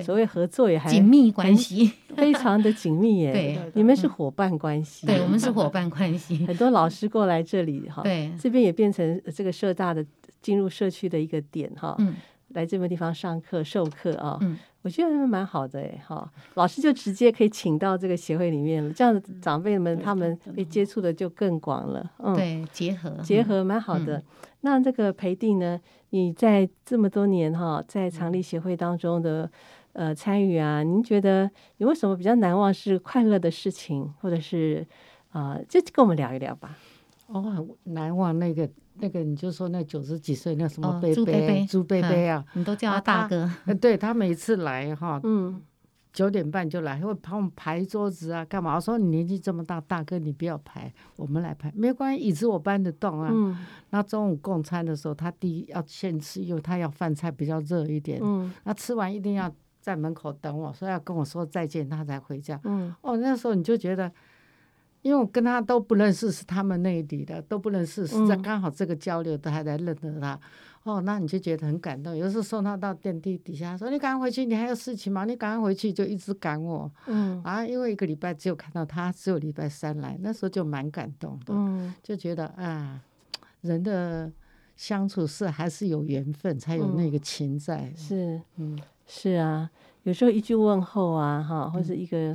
所谓合作也还紧密关系，非常的紧密耶。对，你们是伙伴关系。对，我们是伙伴关系。很多老师过来这里 哈，对，这边也变成这个社大的进入社区的一个点哈。嗯，来这个地方上课授课啊，嗯，我觉得蛮好的哎哈。老师就直接可以请到这个协会里面了，这样子长辈们他们被接触的就更广了。嗯，对，结合结合蛮好的。那这个培定呢？你在这么多年哈，在常立协会当中的。呃，参与啊，您觉得有没有什么比较难忘、是快乐的事情，或者是啊，就跟我们聊一聊吧。哦，难忘那个那个，你就说那九十几岁那什么贝贝朱贝贝啊，你都叫他大哥。对他每次来哈，嗯，九点半就来，会帮我们排桌子啊，干嘛？我说你年纪这么大，大哥你不要排，我们来排，没关系，椅子我搬得动啊。嗯。那中午供餐的时候，他第一要先吃，因为他要饭菜比较热一点。嗯。那吃完一定要。在门口等我说要跟我说再见，他才回家。嗯，哦，那时候你就觉得，因为我跟他都不认识，是他们那里的都不认识，是在刚好这个交流都还在认得他。哦，那你就觉得很感动。有时候送他到电梯底下，说你赶快回去，你还有事情吗？你赶快回去，就一直赶我。嗯，啊，因为一个礼拜只有看到他，只有礼拜三来，那时候就蛮感动的。嗯，就觉得啊，人的相处是还是有缘分，才有那个情在。是，嗯，是啊，有时候一句问候啊，哈，或者一个、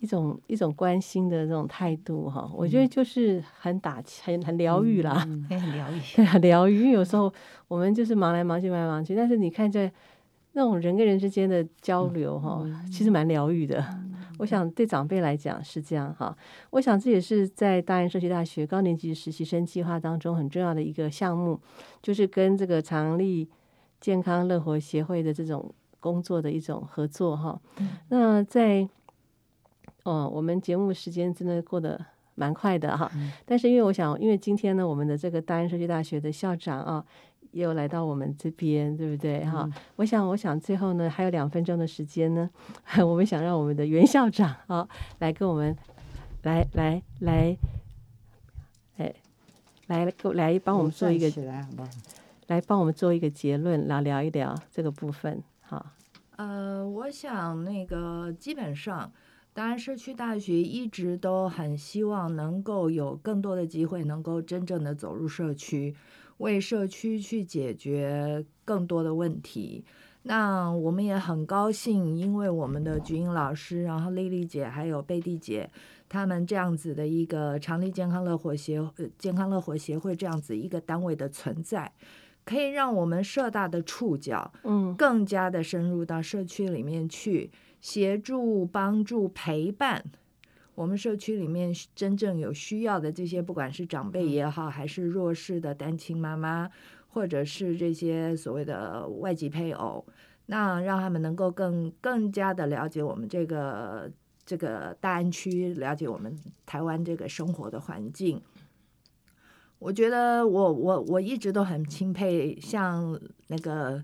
一种一种关心的这种态度，哈，我觉得就是很打气，很很疗愈啦，很疗愈。对，很疗愈。因为有时候我们就是忙来忙去，忙来忙去，但是你看在那种人跟人之间的交流，哈、其实蛮疗愈的。我想对长辈来讲是这样哈。我想这也是在大安社区大学高年级实习生计划当中很重要的一个项目，就是跟这个长立健康乐活协会的这种工作的一种合作哈。那在哦，我们节目时间真的过得蛮快的哈。但是因为我想，因为今天呢，我们的这个大安社区大学的校长啊，也有来到我们这边，对不对哈？我想，我想最后呢，还有两分钟的时间呢，我们想让我们的袁校长啊，来跟我们来来来，哎，来来帮我们做一个起来好不好？来帮我们做一个结论，来聊一聊这个部分。好，呃，我想那个基本上，当然社区大学一直都很希望能够有更多的机会，能够真正的走入社区，为社区去解决更多的问题。那我们也很高兴，因为我们的菊英老师，然后丽丽姐还有贝蒂姐，他们这样子的一个长立健康乐活协呃健康乐活协会这样子一个单位的存在，可以让我们社大的触角嗯更加的深入到社区里面去，协助、帮助、陪伴我们社区里面真正有需要的这些，不管是长辈也好，还是弱势的单亲妈妈，或者是这些所谓的外籍配偶，那让他们能够更更加的了解我们这个这个大安区，了解我们台湾这个生活的环境。我觉得我我我一直都很钦佩像那个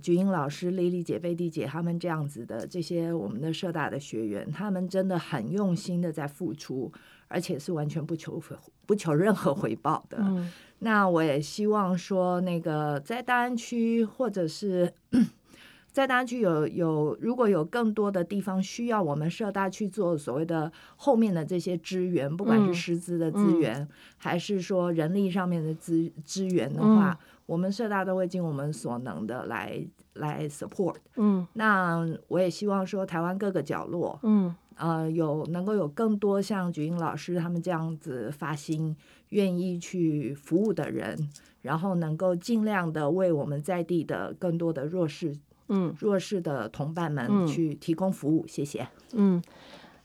菊英老师、丽丽姐、贝蒂姐他们这样子的这些我们的社大的学员，他们真的很用心的在付出，而且是完全不求不求任何回报的。嗯那我也希望说，那个在大安区或者是 在大安区有有，如果有更多的地方需要我们社大去做所谓的后面的这些支援，不管嗯是师资的资源，还是说人力上面的资资源的话，嗯我们社大都会尽我们所能的来来 support。嗯那我也希望说，台湾各个角落，嗯呃，有能够有更多像菊英老师他们这样子发心，愿意去服务的人，然后能够尽量的为我们在地的更多的弱势嗯弱势的同伴嗯们去提供服务。谢谢。嗯，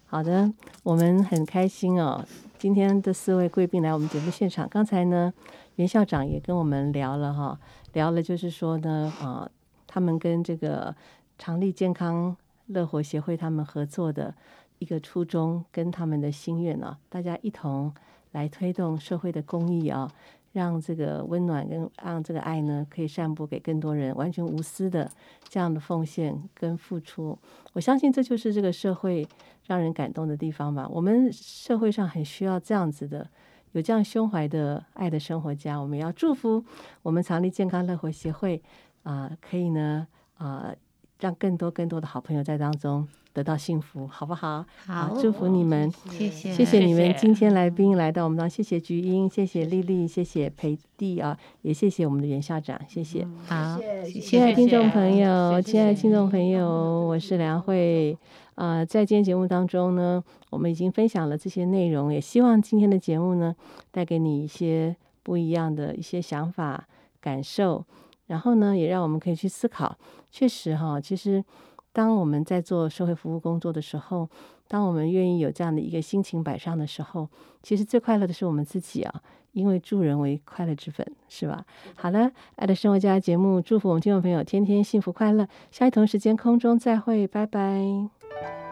好的，我们很开心哦，今天的四位贵宾来我们节目现场。刚才呢，袁校长也跟我们聊了哈，聊了就是说呢，啊，他们跟这个长立健康乐活协会他们合作的一个初衷跟他们的心愿啊，大家一同来推动社会的公益啊，让这个温暖跟让这个爱呢，可以散布给更多人，完全无私的这样的奉献跟付出。我相信这就是这个社会让人感动的地方吧。我们社会上很需要这样子的。有这样胸怀的爱的生活家，我们要祝福我们长立健康乐活协会啊、可以呢啊、让更多更多的好朋友在当中得到幸福，好不好？好，祝福你们。谢谢，谢谢你们谢谢今天来宾来到我们当，谢谢菊英，谢谢丽丽，谢谢培弟啊，也谢谢我们的袁校长，谢谢。好，谢亲爱的听众谢谢朋友，谢谢亲爱的听众朋友，我是梁慧。呃，在今天节目当中呢，我们已经分享了这些内容，也希望今天的节目呢，带给你一些不一样的一些想法、感受，然后呢，也让我们可以去思考。确实哈，其实当我们在做社会服务工作的时候，当我们愿意有这样的一个心情摆上的时候，其实最快乐的是我们自己啊，因为助人为快乐之本，是吧？好了，爱的生活家节目，祝福我们听众朋友天天幸福快乐。下一同时间空中再会，拜拜。Thank you.